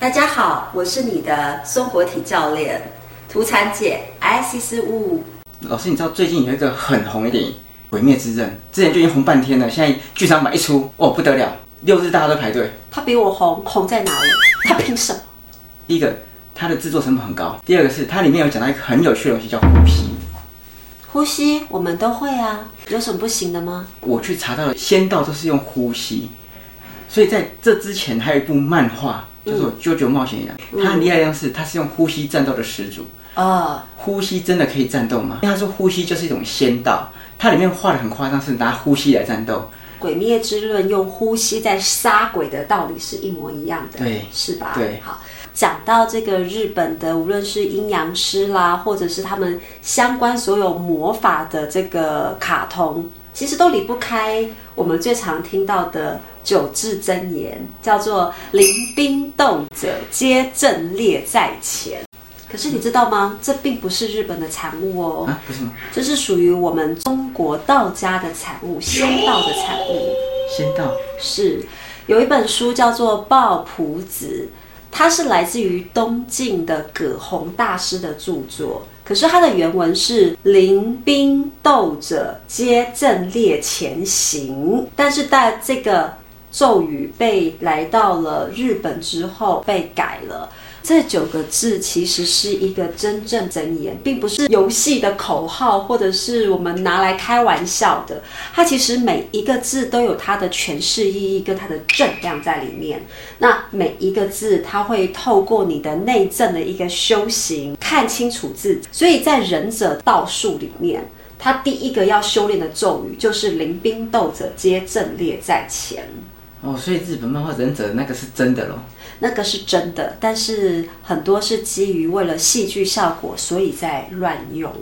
大家好，我是你的松果体教练，图产姐 IC 师物。老师，你知道最近有一个很红的电影《鬼灭之刃》，之前就已经红半天了，现在剧场版一出，哦不得了，六日大家都排队。他比我红，红在哪里？他凭什么？第一个，它的制作成本很高；第二个是它里面有讲到一个很有趣的东西，叫呼吸。呼吸我们都会啊，有什么不行的吗？我去查到了，仙道都是用呼吸，所以在这之前还有一部漫画。叫做《JoJo 冒险野狼》，他很厉害的是，他是用呼吸战斗的始祖。啊，呼吸真的可以战斗吗？因为他说呼吸就是一种仙道，它里面画的很夸张，是拿呼吸来战斗。《鬼灭之刃》用呼吸在杀鬼的道理是一模一样的，对，是吧？对，好，讲到这个日本的，无论是阴阳师啦，或者是他们相关所有魔法的这个卡通，其实都离不开我们最常听到的。九字真言叫做“临兵斗者，皆阵列在前”。可是你知道吗？这并不是日本的产物哦。啊，不是吗？这是属于我们中国道家的产物，仙道的产物。仙道是有一本书叫做《抱朴子》，它是来自于东晋的葛洪大师的著作。可是它的原文是“临兵斗者，皆阵列前行”，但是在这个。咒语被来到了日本之后被改了，这九个字其实是一个真正真言，并不是游戏的口号，或者是我们拿来开玩笑的。它其实每一个字都有它的诠释意义跟它的正量在里面。那每一个字，它会透过你的内证的一个修行，看清楚自己。所以在忍者道术里面，它第一个要修炼的咒语就是“临兵斗者，皆阵列在前”。哦，所以日本漫画忍者那个是真的喽？那个是真的，但是很多是基于为了戏剧效果，所以在乱用。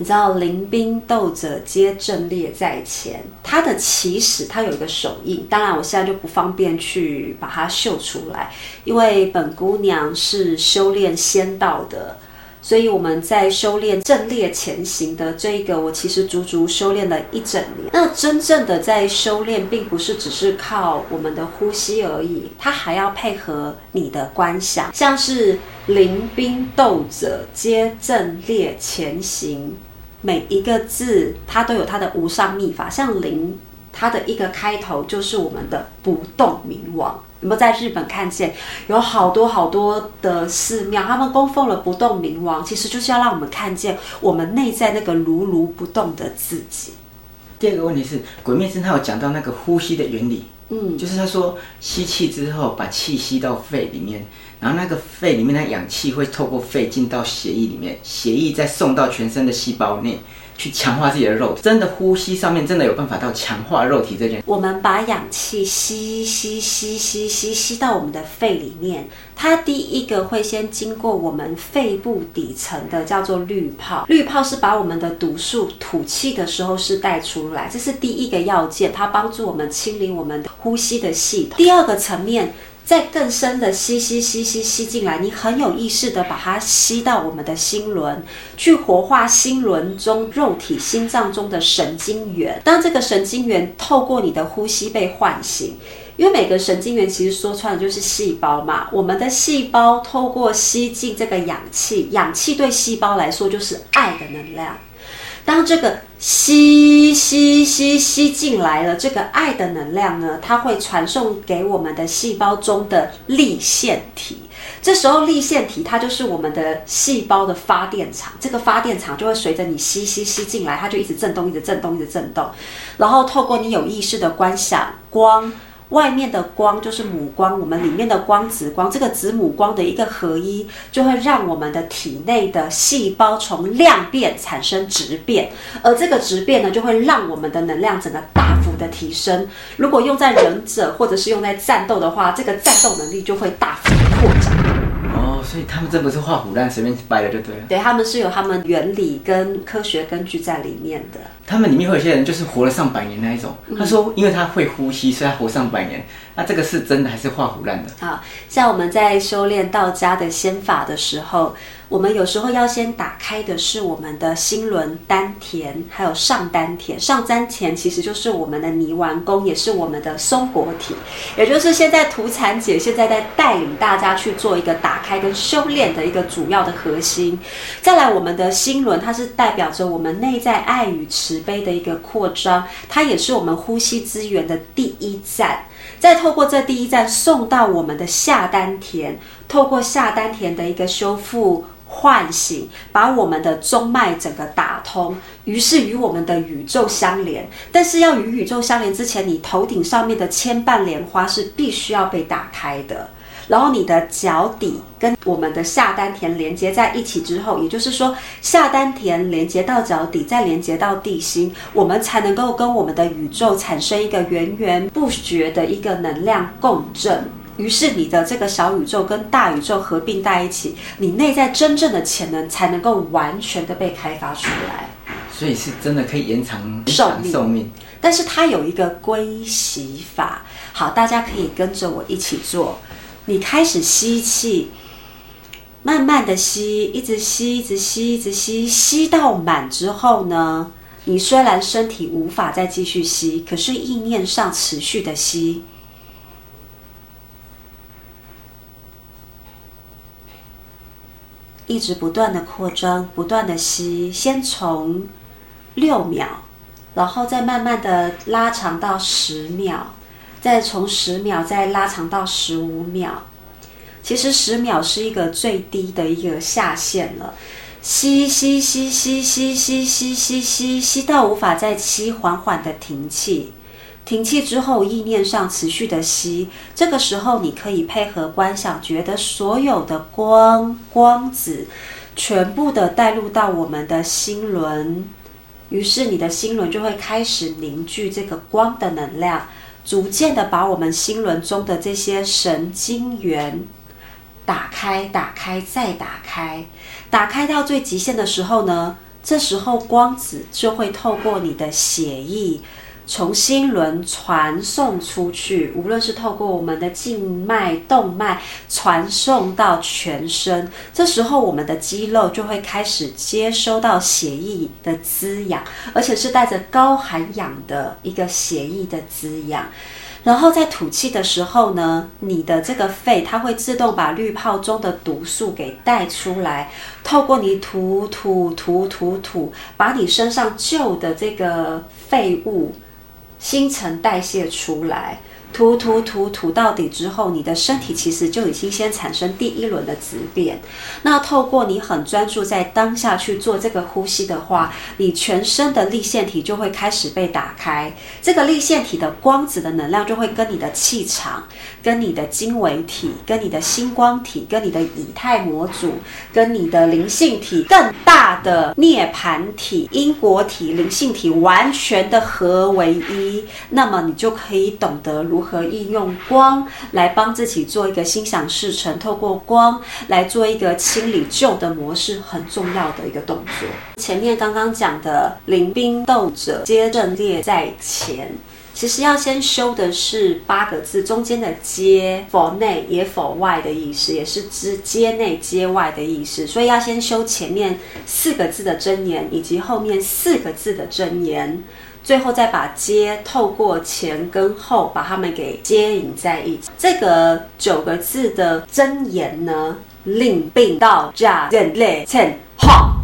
你知道“临兵斗者，皆阵列在前”，它的起始它有一个手印，当然我现在就不方便去把它秀出来，因为本姑娘是修炼仙道的。所以我们在修炼阵列前行的这一个，我其实足足修炼了一整年。那真正的在修炼，并不是只是靠我们的呼吸而已，它还要配合你的观想，像是临兵斗者，皆阵列前行，每一个字它都有它的无上秘法。像临，它的一个开头就是我们的不动明王。有没有在日本看见有好多好多的寺庙，他们供奉了不动明王，其实就是要让我们看见我们内在那个如如不动的自己。第二个问题是，《鬼灭之刃》他有讲到那个呼吸的原理，嗯，就是他说吸气之后把气吸到肺里面，然后那个肺里面的氧气会透过肺进到血液里面，血液再送到全身的细胞内。去强化自己的肉体，真的呼吸上面真的有办法到强化肉体这件。我们把氧气吸吸吸吸吸吸到我们的肺里面，它第一个会先经过我们肺部底层的叫做滤泡，滤泡是把我们的毒素吐气的时候是带出来，这是第一个要件，它帮助我们清理我们的呼吸的系统。第二个层面。再更深的吸吸吸吸吸进来，你很有意识的把它吸到我们的心轮，去活化心轮中肉体心脏中的神经元。当这个神经元透过你的呼吸被唤醒，因为每个神经元其实说穿了就是细胞嘛。我们的细胞透过吸进这个氧气，氧气对细胞来说就是爱的能量。当这个吸吸吸吸进来了，这个爱的能量呢，它会传送给我们的细胞中的立腺体。这时候立腺体它就是我们的细胞的发电厂，这个发电厂就会随着你吸吸吸进来，它就一直震动，一直震动，一直震动。然后透过你有意识的观想光。外面的光就是母光，我们里面的光子光，这个子母光的一个合一，就会让我们的体内的细胞从量变产生质变，而这个质变呢，就会让我们的能量整个大幅的提升。如果用在忍者或者是用在战斗的话，这个战斗能力就会大幅扩展。哦，所以他们这不是画虎烂随便掰的就对了。对，他们是有他们原理跟科学根据在里面的。他们里面会有些人就是活了上百年那一种。他说，因为他会呼吸，所以他活上百年。那这个是真的还是画唬烂的？好，像我们在修炼道家的仙法的时候，我们有时候要先打开的是我们的心轮、丹田，还有上丹田。上丹田其实就是我们的泥丸宫，也是我们的松果体。也就是现在图禅姐现在在带领大家去做一个打开跟修炼的一个主要的核心。再来，我们的心轮，它是代表着我们内在爱与慈悲的一个扩张，它也是我们呼吸资源的第一站。再透过这第一站送到我们的下丹田，透过下丹田的一个修复唤醒，把我们的中脉整个打通，于是与我们的宇宙相连。但是要与宇宙相连之前，你头顶上面的千瓣莲花是必须要被打开的。然后你的脚底跟我们的下丹田连接在一起之后，也就是说下丹田连接到脚底，再连接到地心，我们才能够跟我们的宇宙产生一个源源不绝的一个能量共振。于是你的这个小宇宙跟大宇宙合并在一起，你内在真正的潜能才能够完全的被开发出来。所以是真的可以延长寿命，寿命。但是它有一个归习法，好，大家可以跟着我一起做。你开始吸气，慢慢的吸，一直吸，一直吸，一直吸，吸到满之后呢，你虽然身体无法再继续吸，可是意念上持续的吸，一直不断的扩张，不断的吸，先从六秒，然后再慢慢的拉长到十秒。再从十秒再拉长到十五秒，其实十秒是一个最低的一个下限了。吸吸吸吸吸吸吸吸吸吸到无法再吸，缓缓的停气。停气之后，意念上持续的吸。这个时候，你可以配合观想，觉得所有的光光子全部的带入到我们的心轮，于是你的心轮就会开始凝聚这个光的能量。逐渐的把我们心轮中的这些神经元打开、打开、再打开，打开到最极限的时候呢，这时候光子就会透过你的血液。从心轮传送出去，无论是透过我们的静脉、动脉传送到全身，这时候我们的肌肉就会开始接收到血液的滋养，而且是带着高含氧的一个血液的滋养。然后在吐气的时候呢，你的这个肺它会自动把滤泡中的毒素给带出来，透过你吐吐吐吐吐，把你身上旧的这个废物。新陈代谢出来，吐吐吐吐到底之后，你的身体其实就已经先产生第一轮的质变。那透过你很专注在当下去做这个呼吸的话，你全身的立腺体就会开始被打开。这个立腺体的光子的能量就会跟你的气场、跟你的经纬体、跟你的星光体、跟你的以太模组、跟你的灵性体、更大的涅槃体、因果体、灵性体完全的合为一。那么你就可以懂得如如何应用光来帮自己做一个心想事成，透过光来做一个清理旧的模式，很重要的一个动作。前面刚刚讲的临兵斗者，皆阵列在前。其实要先修的是八个字，中间的接否内也否外的意思，也是知接内接外的意思。所以要先修前面四个字的真言，以及后面四个字的真言。最后再把接透过前跟后，把它们给接引在一起。这个九个字的真言呢，令病道家阵列前哈，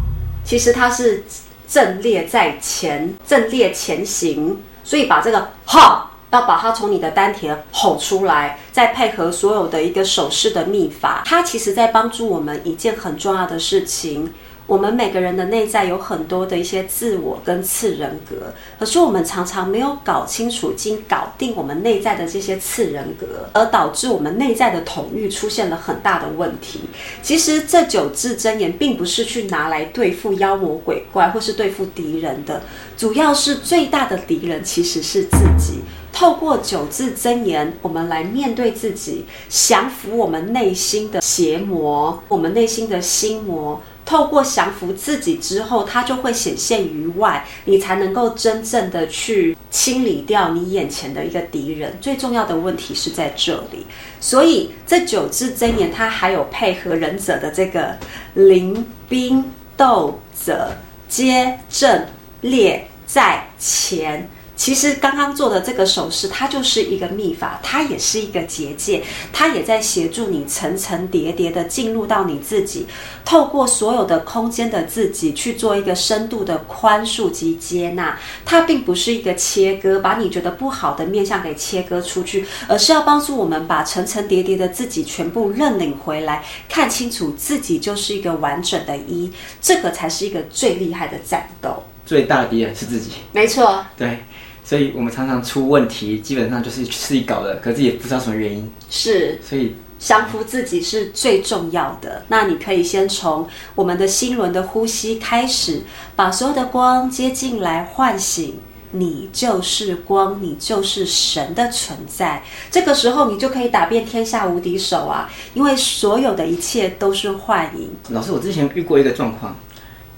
其实它是阵列在前，阵列前行。所以把这个哈，要把它从你的丹田吼出来，再配合所有的一个手势的秘法，它其实在帮助我们一件很重要的事情。我们每个人的内在有很多的一些自我跟次人格，可是我们常常没有搞清楚、经搞定我们内在的这些次人格，而导致我们内在的统御出现了很大的问题。其实这九字真言并不是去拿来对付妖魔鬼怪或是对付敌人的，主要是最大的敌人其实是自己。透过九字真言，我们来面对自己，降服我们内心的邪魔，我们内心的心魔。透过降服自己之后，它就会显现于外，你才能够真正的去清理掉你眼前的一个敌人。最重要的问题是在这里，所以这九支真言它还有配合忍者的这个临兵斗者皆阵列在前。其实刚刚做的这个手势，它就是一个秘法，它也是一个结界，它也在协助你层层叠叠的进入到你自己，透过所有的空间的自己去做一个深度的宽恕及接纳。它并不是一个切割，把你觉得不好的面相给切割出去，而是要帮助我们把层层叠叠的自己全部认领回来，看清楚自己就是一个完整的一，这个才是一个最厉害的战斗。最大的敌人是自己，没错，对。所以我们常常出问题，基本上就是自己搞的，可是也不知道什么原因。是，所以降服自己是最重要的。那你可以先从我们的心轮的呼吸开始，把所有的光接进来，唤醒你就是光，你就是神的存在。这个时候，你就可以打遍天下无敌手啊！因为所有的一切都是幻影。老师，我之前遇过一个状况，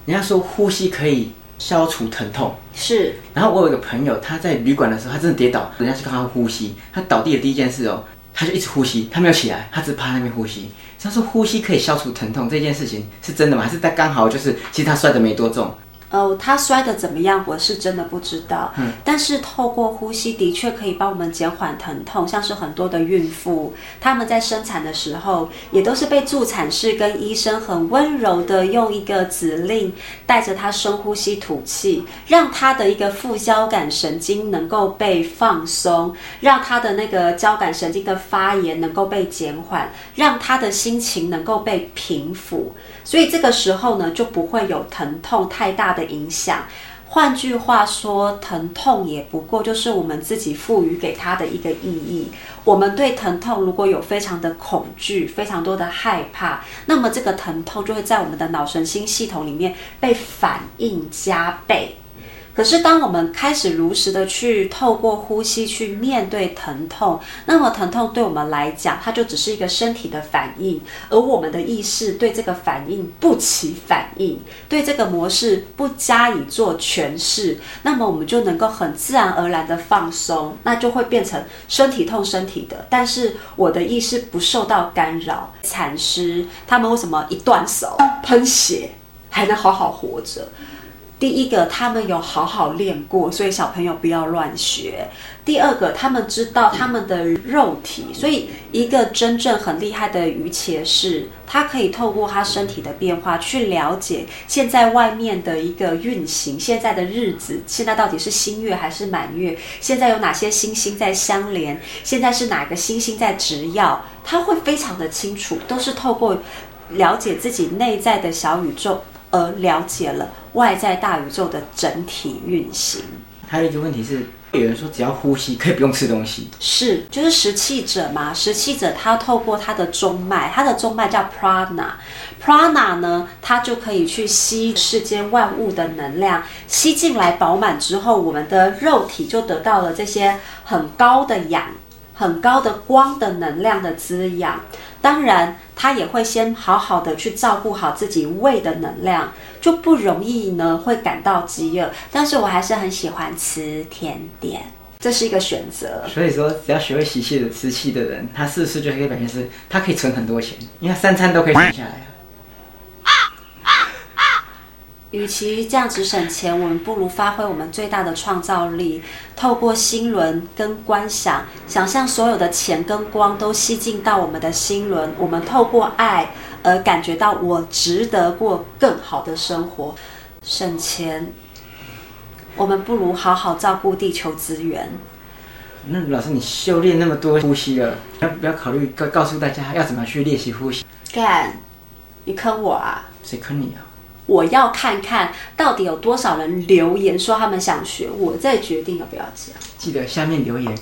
人家说呼吸可以。消除疼痛是，然后我有一个朋友，他在旅馆的时候，他真的跌倒，人家去看他呼吸，他倒地的第一件事哦，他就一直呼吸，他没有起来，他只趴在那边呼吸。他说呼吸可以消除疼痛，这件事情是真的吗？还是他刚好就是，其实他摔的没多重。呃，他摔得怎么样？我是真的不知道。嗯，但是透过呼吸，的确可以帮我们减缓疼痛。像是很多的孕妇，他们在生产的时候，也都是被助产士跟医生很温柔的用一个指令，带着她深呼吸吐气，让她的一个副交感神经能够被放松，让她的那个交感神经的发炎能够被减缓，让她的心情能够被平抚。所以这个时候呢，就不会有疼痛太大的影响。换句话说，疼痛也不过就是我们自己赋予给它的一个意义。我们对疼痛如果有非常的恐惧、非常多的害怕，那么这个疼痛就会在我们的脑神经系统里面被反应加倍。可是，当我们开始如实的去透过呼吸去面对疼痛，那么疼痛对我们来讲，它就只是一个身体的反应，而我们的意识对这个反应不起反应，对这个模式不加以做诠释，那么我们就能够很自然而然的放松，那就会变成身体痛身体的，但是我的意识不受到干扰。禅师他们为什么一断手喷血还能好好活着？第一个，他们有好好练过，所以小朋友不要乱学。第二个，他们知道他们的肉体，所以一个真正很厉害的瑜伽士，他可以透过他身体的变化去了解现在外面的一个运行，现在的日子，现在到底是新月还是满月？现在有哪些星星在相连？现在是哪个星星在值曜？他会非常的清楚，都是透过了解自己内在的小宇宙。而了解了外在大宇宙的整体运行。还有一个问题是，有人说只要呼吸可以不用吃东西，是就是食气者嘛？食气者他透过他的中脉，他的中脉叫 prana，prana 呢，它就可以去吸世间万物的能量，吸进来饱满之后，我们的肉体就得到了这些很高的氧、很高的光的能量的滋养。当然，他也会先好好的去照顾好自己胃的能量，就不容易呢会感到饥饿。但是我还是很喜欢吃甜点，这是一个选择。所以说，只要学会吸气的吃气的人，他是不是就可以表现是，他可以存很多钱，因为三餐都可以省下来。与其这样子省钱，我们不如发挥我们最大的创造力，透过心轮跟观想，想象所有的钱跟光都吸进到我们的心轮，我们透过爱而感觉到我值得过更好的生活。省钱，我们不如好好照顾地球资源。那老师，你修炼那么多呼吸了，要不要考虑告告诉大家要怎么去练习呼吸？干，你坑我啊？谁坑你啊？我要看看到底有多少人留言说他们想学，我再决定要不要讲。记得下面留言。